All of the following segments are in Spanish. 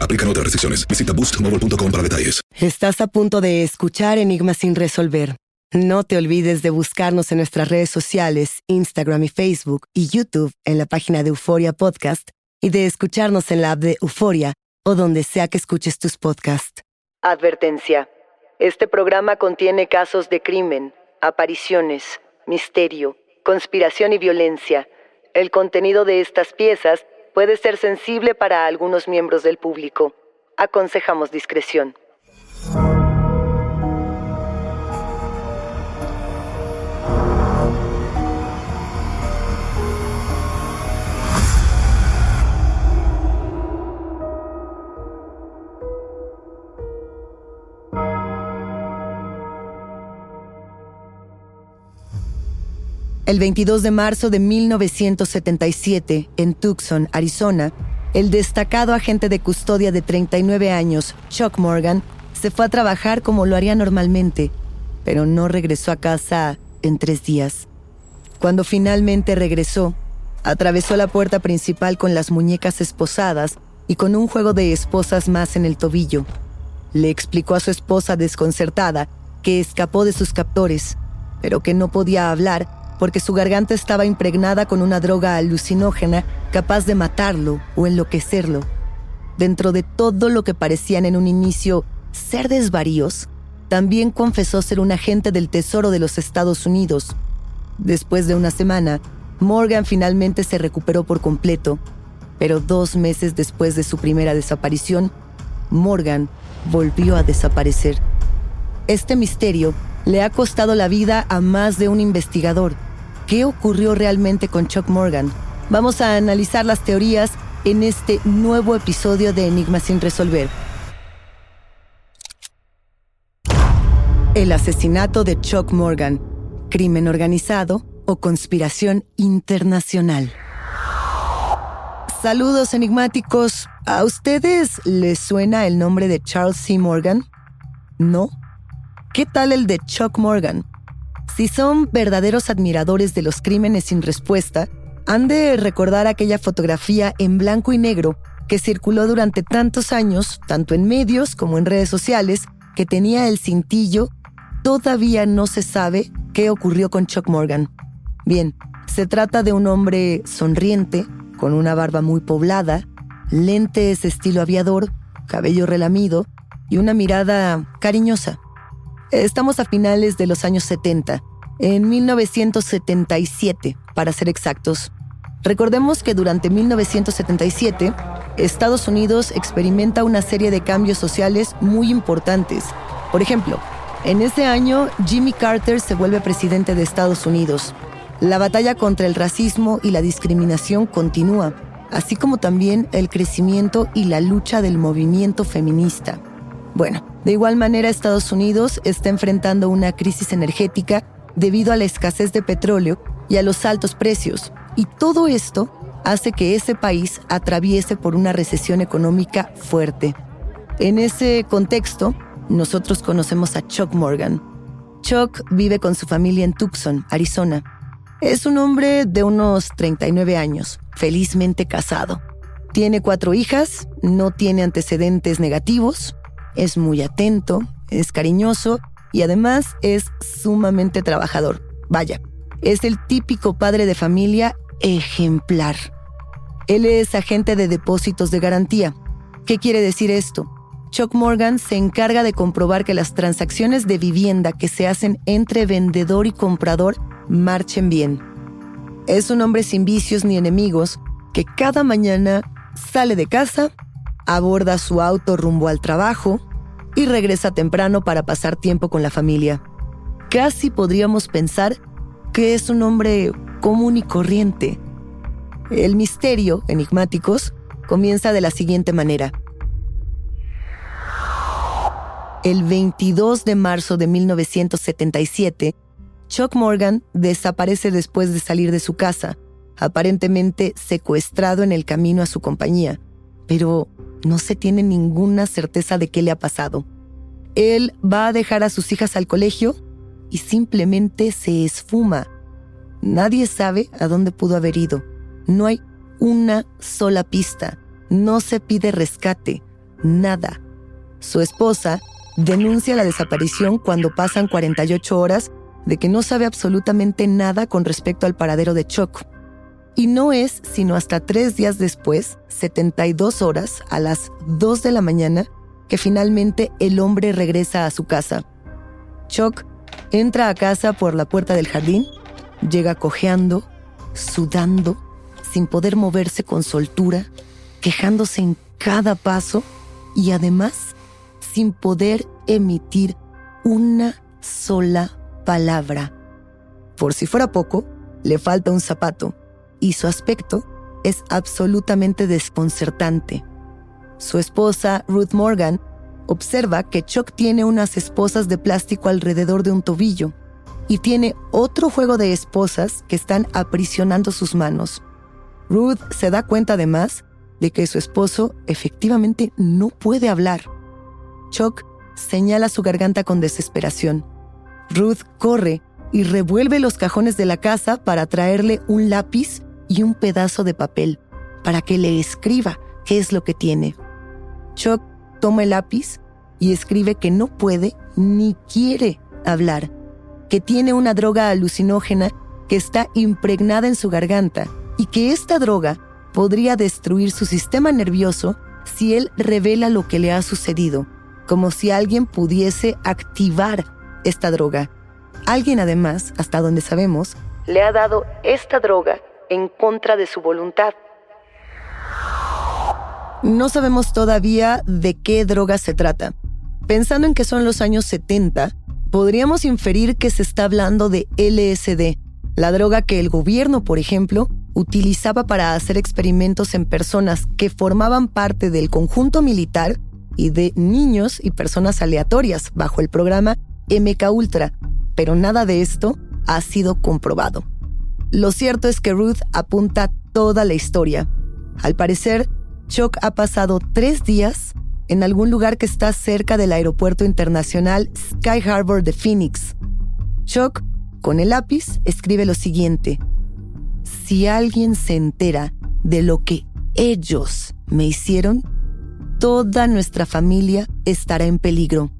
Aplican otras restricciones. Visita boostmobile.com para detalles. Estás a punto de escuchar Enigmas sin resolver. No te olvides de buscarnos en nuestras redes sociales, Instagram y Facebook y YouTube en la página de Euforia Podcast y de escucharnos en la app de Euforia o donde sea que escuches tus podcasts. Advertencia. Este programa contiene casos de crimen, apariciones, misterio, conspiración y violencia. El contenido de estas piezas puede ser sensible para algunos miembros del público. Aconsejamos discreción. El 22 de marzo de 1977, en Tucson, Arizona, el destacado agente de custodia de 39 años, Chuck Morgan, se fue a trabajar como lo haría normalmente, pero no regresó a casa en tres días. Cuando finalmente regresó, atravesó la puerta principal con las muñecas esposadas y con un juego de esposas más en el tobillo. Le explicó a su esposa desconcertada que escapó de sus captores, pero que no podía hablar porque su garganta estaba impregnada con una droga alucinógena capaz de matarlo o enloquecerlo. Dentro de todo lo que parecían en un inicio ser desvaríos, también confesó ser un agente del Tesoro de los Estados Unidos. Después de una semana, Morgan finalmente se recuperó por completo, pero dos meses después de su primera desaparición, Morgan volvió a desaparecer. Este misterio le ha costado la vida a más de un investigador. ¿Qué ocurrió realmente con Chuck Morgan? Vamos a analizar las teorías en este nuevo episodio de Enigmas sin resolver. El asesinato de Chuck Morgan, crimen organizado o conspiración internacional. Saludos enigmáticos. ¿A ustedes les suena el nombre de Charles C. Morgan? ¿No? ¿Qué tal el de Chuck Morgan? Si son verdaderos admiradores de los crímenes sin respuesta, han de recordar aquella fotografía en blanco y negro que circuló durante tantos años, tanto en medios como en redes sociales, que tenía el cintillo Todavía no se sabe qué ocurrió con Chuck Morgan. Bien, se trata de un hombre sonriente, con una barba muy poblada, lentes estilo aviador, cabello relamido y una mirada cariñosa. Estamos a finales de los años 70, en 1977, para ser exactos. Recordemos que durante 1977, Estados Unidos experimenta una serie de cambios sociales muy importantes. Por ejemplo, en ese año, Jimmy Carter se vuelve presidente de Estados Unidos. La batalla contra el racismo y la discriminación continúa, así como también el crecimiento y la lucha del movimiento feminista. Bueno, de igual manera Estados Unidos está enfrentando una crisis energética debido a la escasez de petróleo y a los altos precios, y todo esto hace que ese país atraviese por una recesión económica fuerte. En ese contexto, nosotros conocemos a Chuck Morgan. Chuck vive con su familia en Tucson, Arizona. Es un hombre de unos 39 años, felizmente casado. Tiene cuatro hijas, no tiene antecedentes negativos, es muy atento, es cariñoso y además es sumamente trabajador. Vaya, es el típico padre de familia ejemplar. Él es agente de depósitos de garantía. ¿Qué quiere decir esto? Chuck Morgan se encarga de comprobar que las transacciones de vivienda que se hacen entre vendedor y comprador marchen bien. Es un hombre sin vicios ni enemigos que cada mañana sale de casa, aborda su auto rumbo al trabajo y regresa temprano para pasar tiempo con la familia. Casi podríamos pensar que es un hombre común y corriente. El misterio, enigmáticos, comienza de la siguiente manera. El 22 de marzo de 1977, Chuck Morgan desaparece después de salir de su casa, aparentemente secuestrado en el camino a su compañía, pero no se tiene ninguna certeza de qué le ha pasado. Él va a dejar a sus hijas al colegio y simplemente se esfuma. Nadie sabe a dónde pudo haber ido. No hay una sola pista. No se pide rescate. Nada. Su esposa denuncia la desaparición cuando pasan 48 horas de que no sabe absolutamente nada con respecto al paradero de Chuck. Y no es sino hasta tres días después, 72 horas, a las 2 de la mañana, que finalmente el hombre regresa a su casa. Chuck entra a casa por la puerta del jardín, llega cojeando, sudando, sin poder moverse con soltura, quejándose en cada paso y además sin poder emitir una sola palabra. Por si fuera poco, le falta un zapato y su aspecto es absolutamente desconcertante. Su esposa, Ruth Morgan, observa que Chuck tiene unas esposas de plástico alrededor de un tobillo y tiene otro juego de esposas que están aprisionando sus manos. Ruth se da cuenta además de que su esposo efectivamente no puede hablar. Chuck señala su garganta con desesperación. Ruth corre y revuelve los cajones de la casa para traerle un lápiz y un pedazo de papel para que le escriba qué es lo que tiene. Chuck toma el lápiz y escribe que no puede ni quiere hablar, que tiene una droga alucinógena que está impregnada en su garganta y que esta droga podría destruir su sistema nervioso si él revela lo que le ha sucedido, como si alguien pudiese activar esta droga. Alguien además, hasta donde sabemos, le ha dado esta droga en contra de su voluntad. No sabemos todavía de qué droga se trata. Pensando en que son los años 70, podríamos inferir que se está hablando de LSD, la droga que el gobierno, por ejemplo, utilizaba para hacer experimentos en personas que formaban parte del conjunto militar y de niños y personas aleatorias bajo el programa MK Ultra, pero nada de esto ha sido comprobado. Lo cierto es que Ruth apunta toda la historia. Al parecer, Chuck ha pasado tres días en algún lugar que está cerca del aeropuerto internacional Sky Harbor de Phoenix. Chuck, con el lápiz, escribe lo siguiente. Si alguien se entera de lo que ellos me hicieron, toda nuestra familia estará en peligro.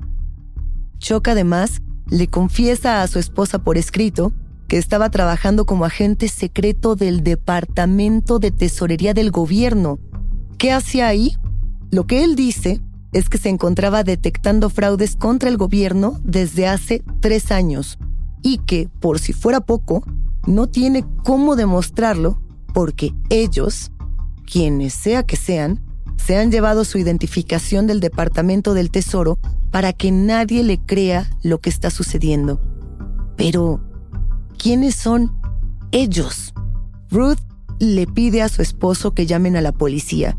Chuck además le confiesa a su esposa por escrito que estaba trabajando como agente secreto del Departamento de Tesorería del Gobierno. ¿Qué hacía ahí? Lo que él dice es que se encontraba detectando fraudes contra el gobierno desde hace tres años y que, por si fuera poco, no tiene cómo demostrarlo porque ellos, quienes sea que sean, se han llevado su identificación del Departamento del Tesoro para que nadie le crea lo que está sucediendo. Pero, ¿Quiénes son ellos? Ruth le pide a su esposo que llamen a la policía.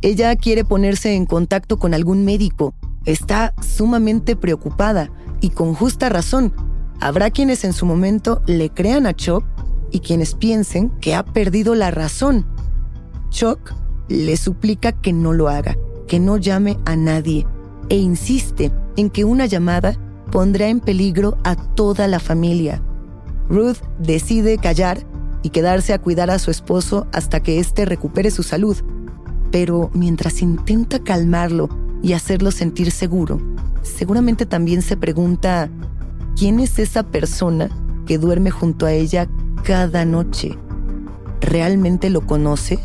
Ella quiere ponerse en contacto con algún médico. Está sumamente preocupada y con justa razón. Habrá quienes en su momento le crean a Chuck y quienes piensen que ha perdido la razón. Chuck le suplica que no lo haga, que no llame a nadie, e insiste en que una llamada pondrá en peligro a toda la familia. Ruth decide callar y quedarse a cuidar a su esposo hasta que éste recupere su salud. Pero mientras intenta calmarlo y hacerlo sentir seguro, seguramente también se pregunta, ¿quién es esa persona que duerme junto a ella cada noche? ¿Realmente lo conoce?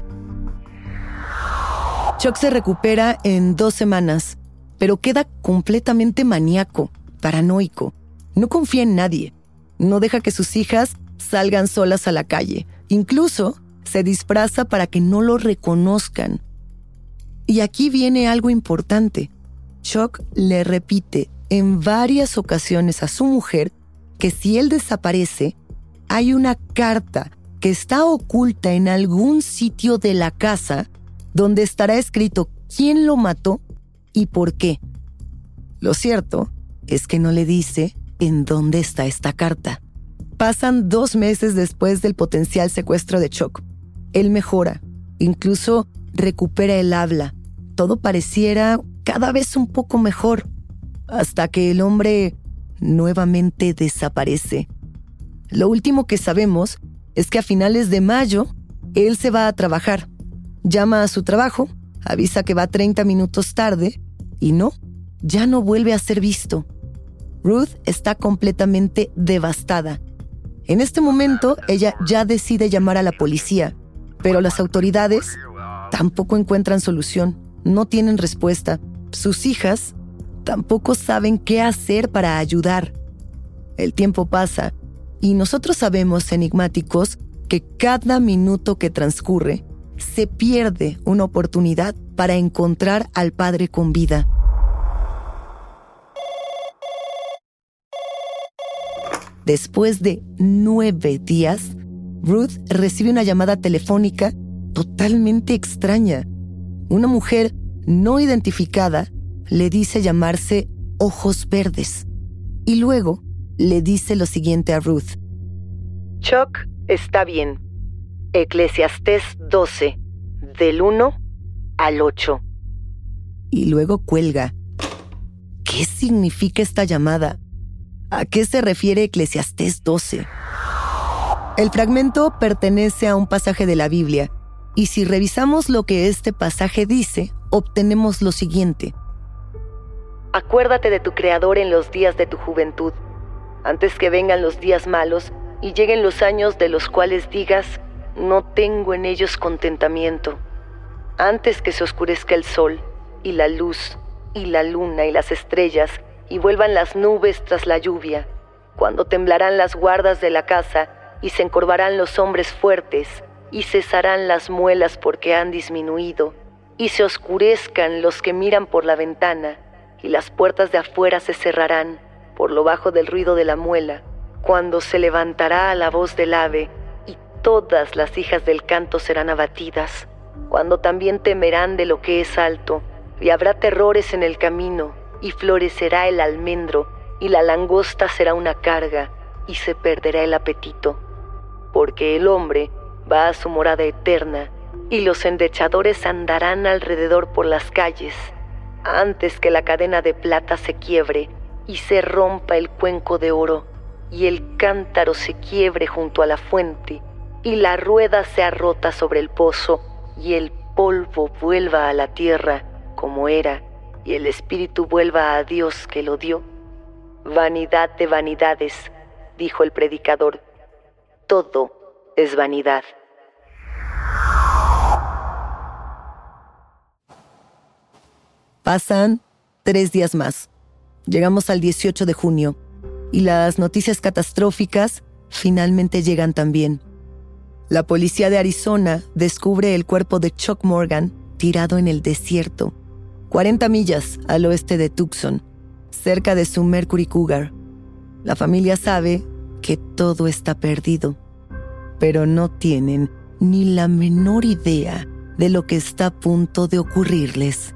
Chuck se recupera en dos semanas, pero queda completamente maníaco, paranoico. No confía en nadie. No deja que sus hijas salgan solas a la calle. Incluso se disfraza para que no lo reconozcan. Y aquí viene algo importante. Chuck le repite en varias ocasiones a su mujer que si él desaparece, hay una carta que está oculta en algún sitio de la casa donde estará escrito quién lo mató y por qué. Lo cierto es que no le dice en dónde está esta carta. Pasan dos meses después del potencial secuestro de Chuck. Él mejora, incluso recupera el habla. Todo pareciera cada vez un poco mejor, hasta que el hombre nuevamente desaparece. Lo último que sabemos es que a finales de mayo, él se va a trabajar. Llama a su trabajo, avisa que va 30 minutos tarde y no, ya no vuelve a ser visto. Ruth está completamente devastada en este momento, ella ya decide llamar a la policía, pero las autoridades tampoco encuentran solución, no tienen respuesta. Sus hijas tampoco saben qué hacer para ayudar. El tiempo pasa y nosotros sabemos, enigmáticos, que cada minuto que transcurre se pierde una oportunidad para encontrar al padre con vida. Después de nueve días, Ruth recibe una llamada telefónica totalmente extraña. Una mujer no identificada le dice llamarse Ojos Verdes y luego le dice lo siguiente a Ruth. Chuck está bien. Eclesiastés 12, del 1 al 8. Y luego cuelga. ¿Qué significa esta llamada? ¿A qué se refiere Eclesiastés 12? El fragmento pertenece a un pasaje de la Biblia, y si revisamos lo que este pasaje dice, obtenemos lo siguiente. Acuérdate de tu Creador en los días de tu juventud, antes que vengan los días malos y lleguen los años de los cuales digas, no tengo en ellos contentamiento, antes que se oscurezca el sol y la luz y la luna y las estrellas, y vuelvan las nubes tras la lluvia, cuando temblarán las guardas de la casa y se encorvarán los hombres fuertes y cesarán las muelas porque han disminuido y se oscurezcan los que miran por la ventana y las puertas de afuera se cerrarán por lo bajo del ruido de la muela, cuando se levantará a la voz del ave y todas las hijas del canto serán abatidas, cuando también temerán de lo que es alto y habrá terrores en el camino y florecerá el almendro, y la langosta será una carga, y se perderá el apetito, porque el hombre va a su morada eterna, y los endechadores andarán alrededor por las calles, antes que la cadena de plata se quiebre y se rompa el cuenco de oro, y el cántaro se quiebre junto a la fuente, y la rueda sea rota sobre el pozo, y el polvo vuelva a la tierra como era y el espíritu vuelva a Dios que lo dio? Vanidad de vanidades, dijo el predicador, todo es vanidad. Pasan tres días más. Llegamos al 18 de junio y las noticias catastróficas finalmente llegan también. La policía de Arizona descubre el cuerpo de Chuck Morgan tirado en el desierto 40 millas al oeste de Tucson, cerca de su Mercury Cougar. La familia sabe que todo está perdido, pero no tienen ni la menor idea de lo que está a punto de ocurrirles.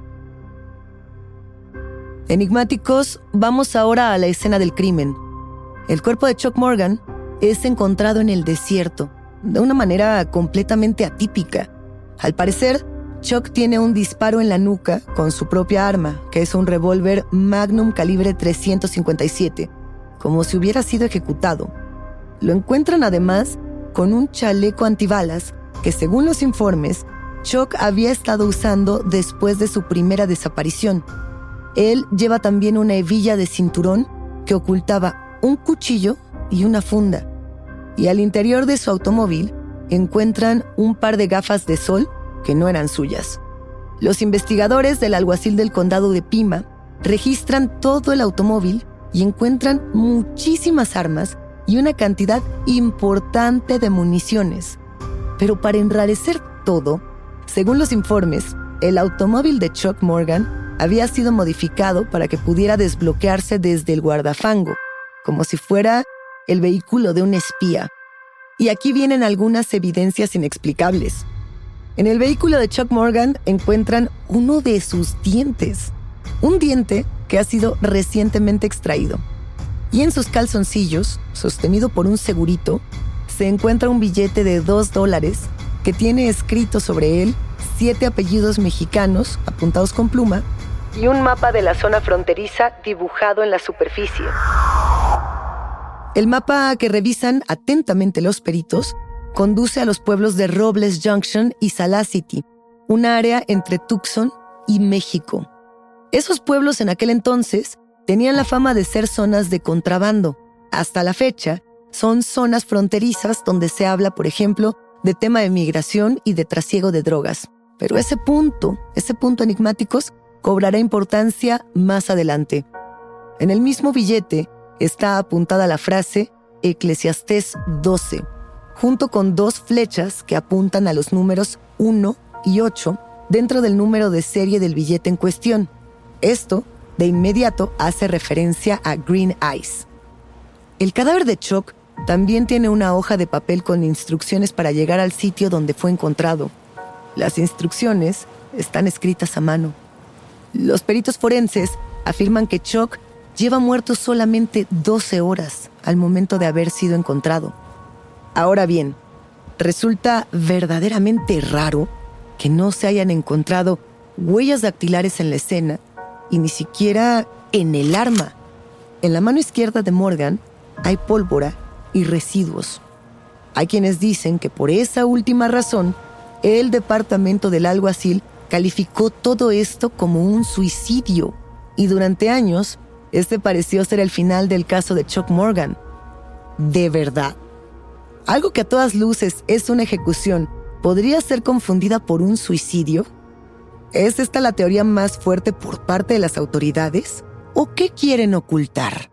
Enigmáticos, vamos ahora a la escena del crimen. El cuerpo de Chuck Morgan es encontrado en el desierto, de una manera completamente atípica. Al parecer, Chuck tiene un disparo en la nuca con su propia arma, que es un revólver Magnum calibre 357, como si hubiera sido ejecutado. Lo encuentran además con un chaleco antibalas que según los informes, Chuck había estado usando después de su primera desaparición. Él lleva también una hebilla de cinturón que ocultaba un cuchillo y una funda. Y al interior de su automóvil encuentran un par de gafas de sol que no eran suyas. Los investigadores del alguacil del condado de Pima registran todo el automóvil y encuentran muchísimas armas y una cantidad importante de municiones. Pero para enrarecer todo, según los informes, el automóvil de Chuck Morgan había sido modificado para que pudiera desbloquearse desde el guardafango, como si fuera el vehículo de un espía. Y aquí vienen algunas evidencias inexplicables. En el vehículo de Chuck Morgan encuentran uno de sus dientes, un diente que ha sido recientemente extraído. Y en sus calzoncillos, sostenido por un segurito, se encuentra un billete de dos dólares que tiene escrito sobre él siete apellidos mexicanos apuntados con pluma y un mapa de la zona fronteriza dibujado en la superficie. El mapa que revisan atentamente los peritos conduce a los pueblos de Robles Junction y Salah City, un área entre Tucson y México. Esos pueblos en aquel entonces tenían la fama de ser zonas de contrabando. Hasta la fecha, son zonas fronterizas donde se habla, por ejemplo, de tema de migración y de trasiego de drogas. Pero ese punto, ese punto enigmáticos, cobrará importancia más adelante. En el mismo billete está apuntada la frase Eclesiastés 12, junto con dos flechas que apuntan a los números 1 y 8 dentro del número de serie del billete en cuestión. Esto, de inmediato, hace referencia a Green Eyes. El cadáver de Chuck también tiene una hoja de papel con instrucciones para llegar al sitio donde fue encontrado. Las instrucciones están escritas a mano. Los peritos forenses afirman que Chuck lleva muerto solamente 12 horas al momento de haber sido encontrado. Ahora bien, resulta verdaderamente raro que no se hayan encontrado huellas dactilares en la escena y ni siquiera en el arma. En la mano izquierda de Morgan hay pólvora y residuos. Hay quienes dicen que por esa última razón, el departamento del alguacil calificó todo esto como un suicidio y durante años este pareció ser el final del caso de Chuck Morgan. De verdad. Algo que a todas luces es una ejecución, ¿podría ser confundida por un suicidio? ¿Es esta la teoría más fuerte por parte de las autoridades? ¿O qué quieren ocultar?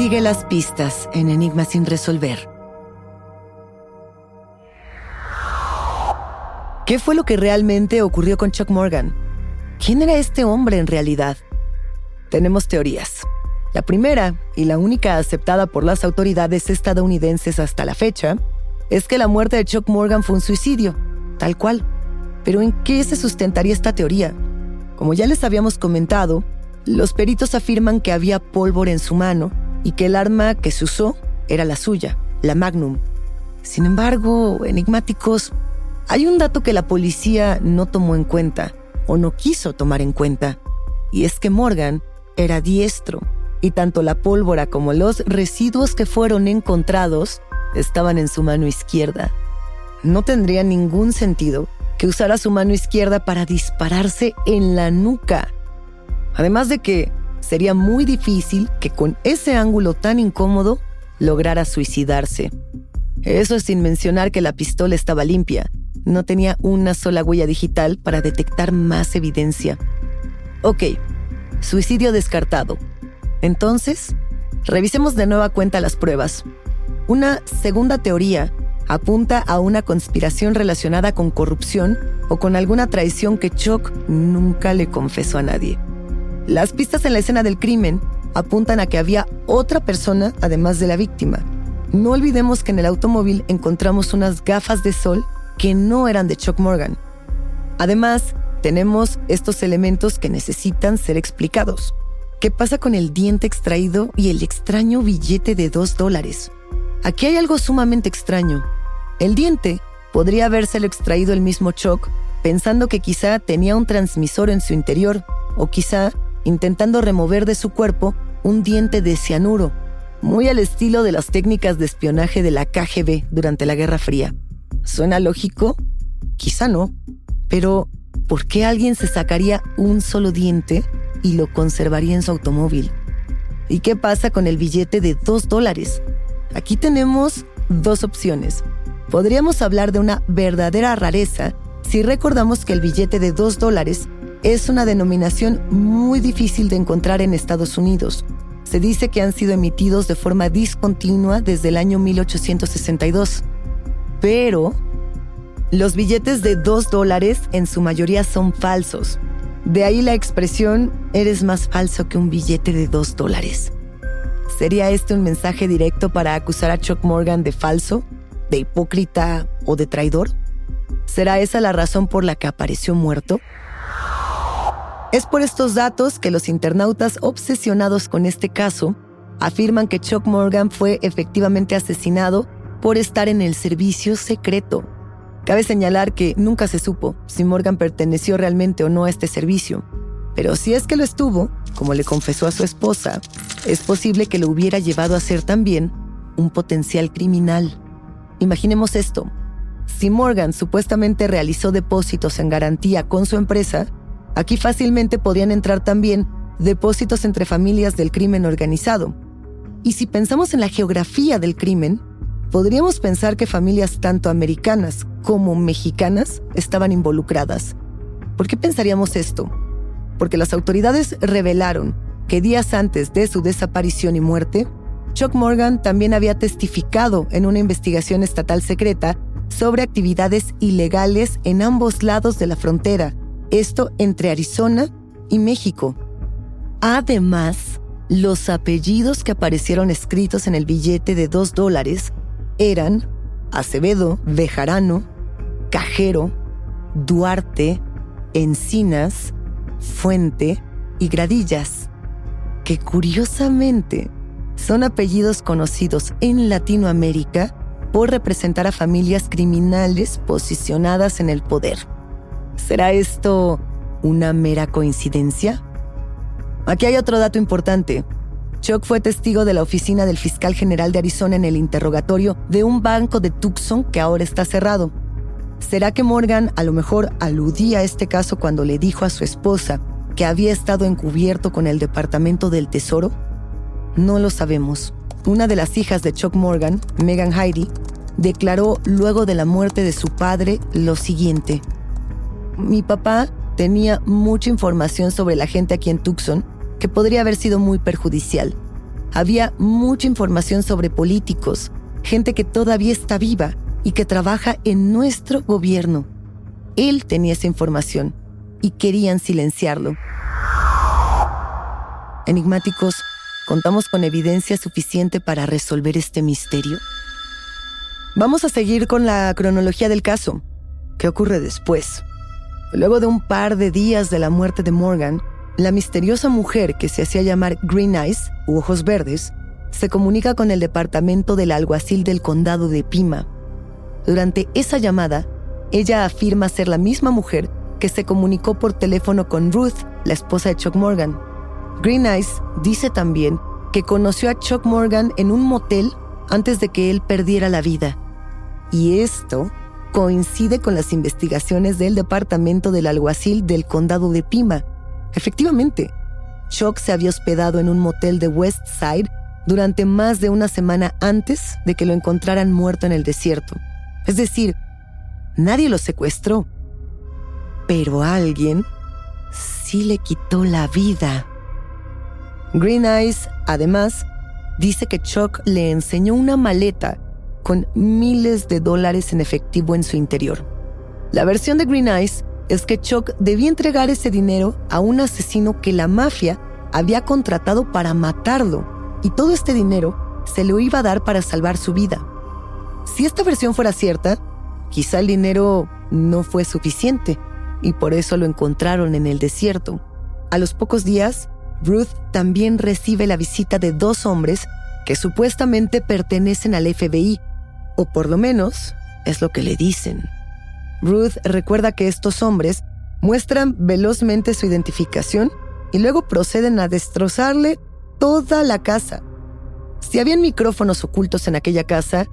Sigue las pistas en Enigma sin resolver. ¿Qué fue lo que realmente ocurrió con Chuck Morgan? ¿Quién era este hombre en realidad? Tenemos teorías. La primera, y la única aceptada por las autoridades estadounidenses hasta la fecha, es que la muerte de Chuck Morgan fue un suicidio, tal cual. Pero ¿en qué se sustentaría esta teoría? Como ya les habíamos comentado, los peritos afirman que había pólvora en su mano y que el arma que se usó era la suya, la Magnum. Sin embargo, enigmáticos, hay un dato que la policía no tomó en cuenta o no quiso tomar en cuenta, y es que Morgan era diestro y tanto la pólvora como los residuos que fueron encontrados estaban en su mano izquierda. No tendría ningún sentido que usara su mano izquierda para dispararse en la nuca. Además de que sería muy difícil que con ese ángulo tan incómodo lograra suicidarse. Eso sin mencionar que la pistola estaba limpia. No tenía una sola huella digital para detectar más evidencia. Ok, suicidio descartado. Entonces, revisemos de nueva cuenta las pruebas. Una segunda teoría apunta a una conspiración relacionada con corrupción o con alguna traición que Chuck nunca le confesó a nadie. Las pistas en la escena del crimen apuntan a que había otra persona además de la víctima. No olvidemos que en el automóvil encontramos unas gafas de sol que no eran de Chuck Morgan. Además, tenemos estos elementos que necesitan ser explicados. ¿Qué pasa con el diente extraído y el extraño billete de dos dólares? Aquí hay algo sumamente extraño. El diente podría habérselo extraído el mismo Chuck, pensando que quizá tenía un transmisor en su interior, o quizá intentando remover de su cuerpo un diente de cianuro, muy al estilo de las técnicas de espionaje de la KGB durante la Guerra Fría. ¿Suena lógico? Quizá no, pero ¿por qué alguien se sacaría un solo diente y lo conservaría en su automóvil? ¿Y qué pasa con el billete de dos dólares? Aquí tenemos dos opciones. Podríamos hablar de una verdadera rareza si recordamos que el billete de dos dólares es una denominación muy difícil de encontrar en Estados Unidos. Se dice que han sido emitidos de forma discontinua desde el año 1862. Pero los billetes de dos dólares en su mayoría son falsos. De ahí la expresión, eres más falso que un billete de dos dólares. ¿Sería este un mensaje directo para acusar a Chuck Morgan de falso? de hipócrita o de traidor? ¿Será esa la razón por la que apareció muerto? Es por estos datos que los internautas obsesionados con este caso afirman que Chuck Morgan fue efectivamente asesinado por estar en el servicio secreto. Cabe señalar que nunca se supo si Morgan perteneció realmente o no a este servicio, pero si es que lo estuvo, como le confesó a su esposa, es posible que lo hubiera llevado a ser también un potencial criminal. Imaginemos esto. Si Morgan supuestamente realizó depósitos en garantía con su empresa, aquí fácilmente podían entrar también depósitos entre familias del crimen organizado. Y si pensamos en la geografía del crimen, podríamos pensar que familias tanto americanas como mexicanas estaban involucradas. ¿Por qué pensaríamos esto? Porque las autoridades revelaron que días antes de su desaparición y muerte, Chuck Morgan también había testificado en una investigación estatal secreta sobre actividades ilegales en ambos lados de la frontera, esto entre Arizona y México. Además, los apellidos que aparecieron escritos en el billete de dos dólares eran Acevedo, Bejarano, Cajero, Duarte, Encinas, Fuente y Gradillas, que curiosamente son apellidos conocidos en Latinoamérica por representar a familias criminales posicionadas en el poder. ¿Será esto una mera coincidencia? Aquí hay otro dato importante. Chuck fue testigo de la oficina del fiscal general de Arizona en el interrogatorio de un banco de Tucson que ahora está cerrado. ¿Será que Morgan a lo mejor aludía a este caso cuando le dijo a su esposa que había estado encubierto con el Departamento del Tesoro? No lo sabemos. Una de las hijas de Chuck Morgan, Megan Heidi, declaró luego de la muerte de su padre lo siguiente. Mi papá tenía mucha información sobre la gente aquí en Tucson que podría haber sido muy perjudicial. Había mucha información sobre políticos, gente que todavía está viva y que trabaja en nuestro gobierno. Él tenía esa información y querían silenciarlo. Enigmáticos, ¿Contamos con evidencia suficiente para resolver este misterio? Vamos a seguir con la cronología del caso. ¿Qué ocurre después? Luego de un par de días de la muerte de Morgan, la misteriosa mujer que se hacía llamar Green Eyes, u Ojos Verdes, se comunica con el departamento del alguacil del condado de Pima. Durante esa llamada, ella afirma ser la misma mujer que se comunicó por teléfono con Ruth, la esposa de Chuck Morgan. Green Eyes dice también que conoció a Chuck Morgan en un motel antes de que él perdiera la vida. Y esto coincide con las investigaciones del departamento del alguacil del condado de Pima. Efectivamente, Chuck se había hospedado en un motel de West Side durante más de una semana antes de que lo encontraran muerto en el desierto. Es decir, nadie lo secuestró. Pero alguien sí le quitó la vida. Green Eyes, además, dice que Chuck le enseñó una maleta con miles de dólares en efectivo en su interior. La versión de Green Eyes es que Chuck debía entregar ese dinero a un asesino que la mafia había contratado para matarlo y todo este dinero se lo iba a dar para salvar su vida. Si esta versión fuera cierta, quizá el dinero no fue suficiente y por eso lo encontraron en el desierto. A los pocos días, Ruth también recibe la visita de dos hombres que supuestamente pertenecen al FBI, o por lo menos es lo que le dicen. Ruth recuerda que estos hombres muestran velozmente su identificación y luego proceden a destrozarle toda la casa. Si habían micrófonos ocultos en aquella casa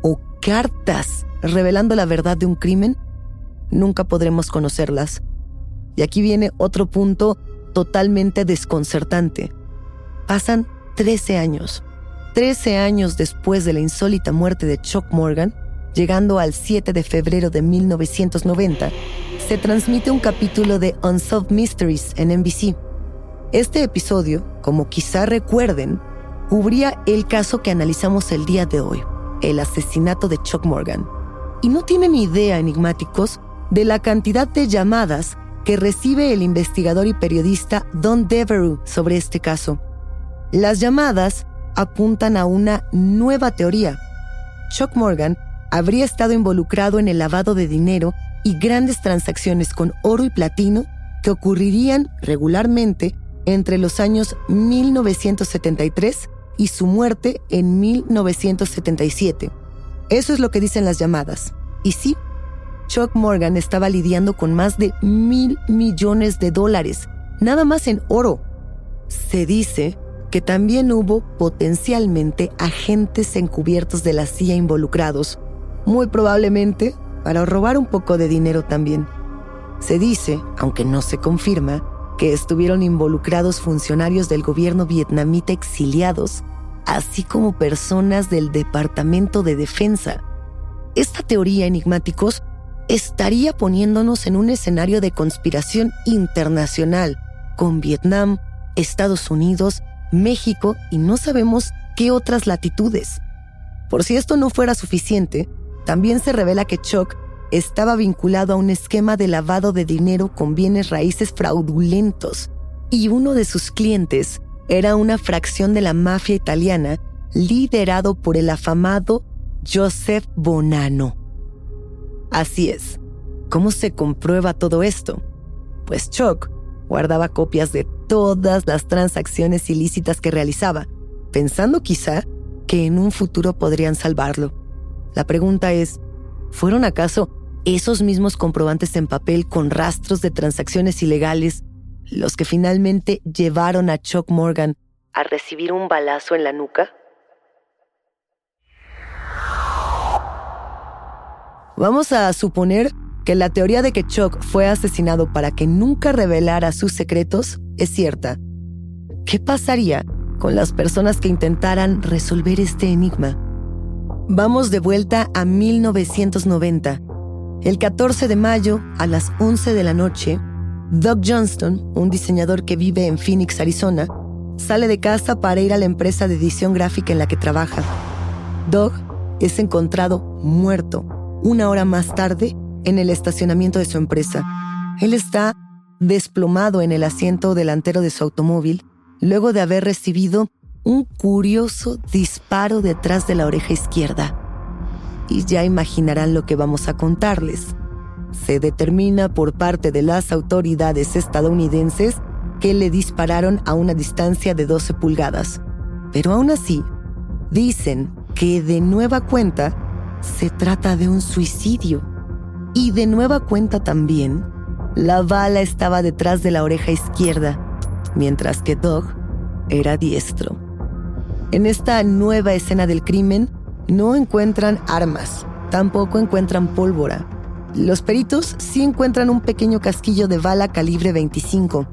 o cartas revelando la verdad de un crimen, nunca podremos conocerlas. Y aquí viene otro punto totalmente desconcertante. Pasan 13 años. 13 años después de la insólita muerte de Chuck Morgan, llegando al 7 de febrero de 1990, se transmite un capítulo de Unsolved Mysteries en NBC. Este episodio, como quizá recuerden, cubría el caso que analizamos el día de hoy, el asesinato de Chuck Morgan. Y no tienen idea, enigmáticos, de la cantidad de llamadas que recibe el investigador y periodista Don Devereux sobre este caso. Las llamadas apuntan a una nueva teoría. Chuck Morgan habría estado involucrado en el lavado de dinero y grandes transacciones con oro y platino que ocurrirían regularmente entre los años 1973 y su muerte en 1977. Eso es lo que dicen las llamadas. Y sí, Chuck Morgan estaba lidiando con más de mil millones de dólares, nada más en oro. Se dice que también hubo potencialmente agentes encubiertos de la CIA involucrados, muy probablemente para robar un poco de dinero también. Se dice, aunque no se confirma, que estuvieron involucrados funcionarios del gobierno vietnamita exiliados, así como personas del Departamento de Defensa. Esta teoría, enigmáticos, estaría poniéndonos en un escenario de conspiración internacional con Vietnam, Estados Unidos, México y no sabemos qué otras latitudes. Por si esto no fuera suficiente, también se revela que Chuck estaba vinculado a un esquema de lavado de dinero con bienes raíces fraudulentos y uno de sus clientes era una fracción de la mafia italiana liderado por el afamado Joseph Bonanno. Así es. ¿Cómo se comprueba todo esto? Pues Chuck guardaba copias de todas las transacciones ilícitas que realizaba, pensando quizá que en un futuro podrían salvarlo. La pregunta es, ¿fueron acaso esos mismos comprobantes en papel con rastros de transacciones ilegales los que finalmente llevaron a Chuck Morgan a recibir un balazo en la nuca? Vamos a suponer que la teoría de que Chuck fue asesinado para que nunca revelara sus secretos es cierta. ¿Qué pasaría con las personas que intentaran resolver este enigma? Vamos de vuelta a 1990. El 14 de mayo, a las 11 de la noche, Doug Johnston, un diseñador que vive en Phoenix, Arizona, sale de casa para ir a la empresa de edición gráfica en la que trabaja. Doug es encontrado muerto una hora más tarde en el estacionamiento de su empresa. Él está desplomado en el asiento delantero de su automóvil luego de haber recibido un curioso disparo detrás de la oreja izquierda. y ya imaginarán lo que vamos a contarles. Se determina por parte de las autoridades estadounidenses que le dispararon a una distancia de 12 pulgadas. Pero aún así, dicen que de nueva cuenta se trata de un suicidio. Y de nueva cuenta también, la bala estaba detrás de la oreja izquierda, mientras que Doug era diestro. En esta nueva escena del crimen no encuentran armas, tampoco encuentran pólvora. Los peritos sí encuentran un pequeño casquillo de bala calibre 25.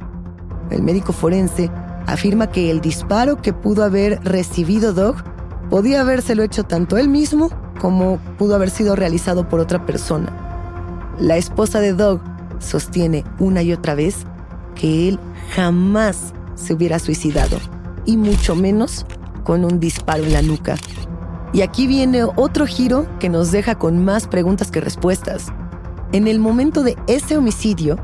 El médico forense afirma que el disparo que pudo haber recibido Doug podía habérselo hecho tanto él mismo como pudo haber sido realizado por otra persona. La esposa de Doug sostiene una y otra vez que él jamás se hubiera suicidado, y mucho menos con un disparo en la nuca. Y aquí viene otro giro que nos deja con más preguntas que respuestas. En el momento de ese homicidio,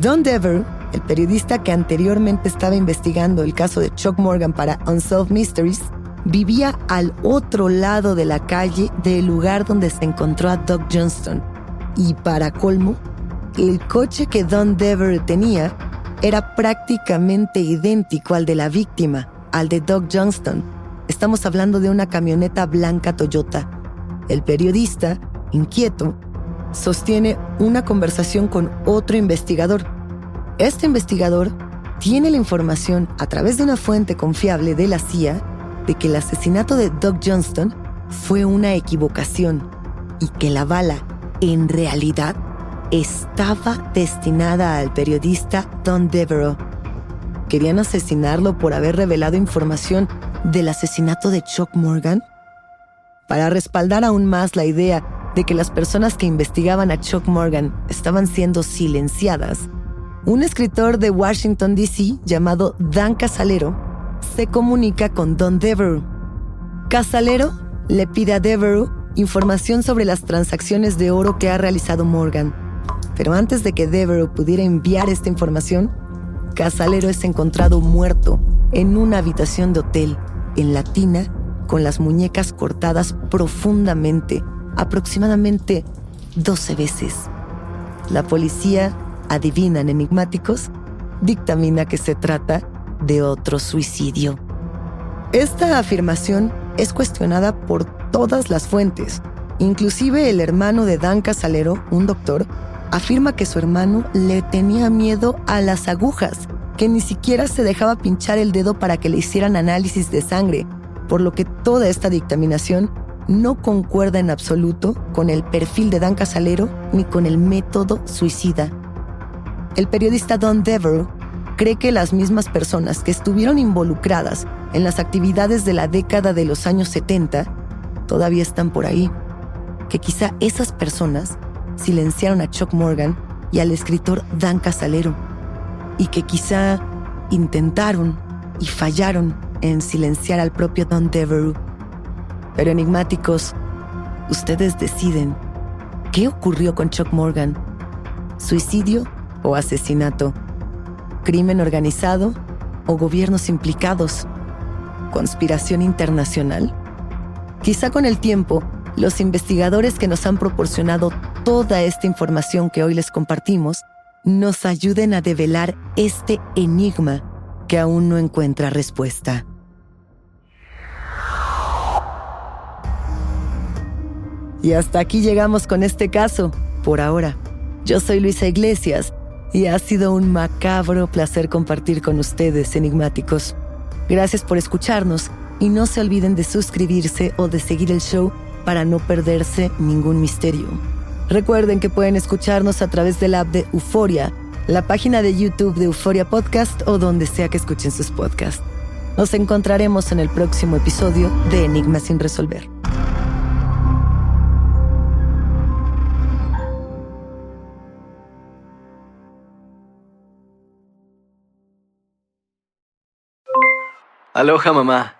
Don Dever, el periodista que anteriormente estaba investigando el caso de Chuck Morgan para Unsolved Mysteries, vivía al otro lado de la calle del lugar donde se encontró a Doug Johnston. Y para colmo, el coche que Don Dever tenía era prácticamente idéntico al de la víctima, al de Doug Johnston. Estamos hablando de una camioneta blanca Toyota. El periodista, inquieto, sostiene una conversación con otro investigador. Este investigador tiene la información a través de una fuente confiable de la CIA de que el asesinato de Doug Johnston fue una equivocación y que la bala, en realidad, estaba destinada al periodista Don Devereaux. ¿Querían asesinarlo por haber revelado información del asesinato de Chuck Morgan? Para respaldar aún más la idea de que las personas que investigaban a Chuck Morgan estaban siendo silenciadas, un escritor de Washington, D.C. llamado Dan Casalero se comunica con Don Devereaux. Casalero le pide a Devereaux información sobre las transacciones de oro que ha realizado Morgan. Pero antes de que Devereaux pudiera enviar esta información, Casalero es encontrado muerto en una habitación de hotel en Latina con las muñecas cortadas profundamente, aproximadamente 12 veces. La policía, adivinan enigmáticos, dictamina que se trata de otro suicidio. Esta afirmación es cuestionada por todas las fuentes. Inclusive el hermano de Dan Casalero, un doctor, afirma que su hermano le tenía miedo a las agujas, que ni siquiera se dejaba pinchar el dedo para que le hicieran análisis de sangre, por lo que toda esta dictaminación no concuerda en absoluto con el perfil de Dan Casalero ni con el método suicida. El periodista Don Devereaux cree que las mismas personas que estuvieron involucradas en las actividades de la década de los años 70 todavía están por ahí, que quizá esas personas silenciaron a Chuck Morgan y al escritor Dan Casalero, y que quizá intentaron y fallaron en silenciar al propio Don Devereaux. Pero enigmáticos, ustedes deciden qué ocurrió con Chuck Morgan, suicidio o asesinato crimen organizado o gobiernos implicados, conspiración internacional. Quizá con el tiempo, los investigadores que nos han proporcionado toda esta información que hoy les compartimos nos ayuden a develar este enigma que aún no encuentra respuesta. Y hasta aquí llegamos con este caso, por ahora. Yo soy Luisa Iglesias y ha sido un macabro placer compartir con ustedes, enigmáticos. Gracias por escucharnos y no se olviden de suscribirse o de seguir el show para no perderse ningún misterio. Recuerden que pueden escucharnos a través del app de Euforia, la página de YouTube de Euforia Podcast o donde sea que escuchen sus podcasts. Nos encontraremos en el próximo episodio de Enigmas sin resolver. Aloha mamá,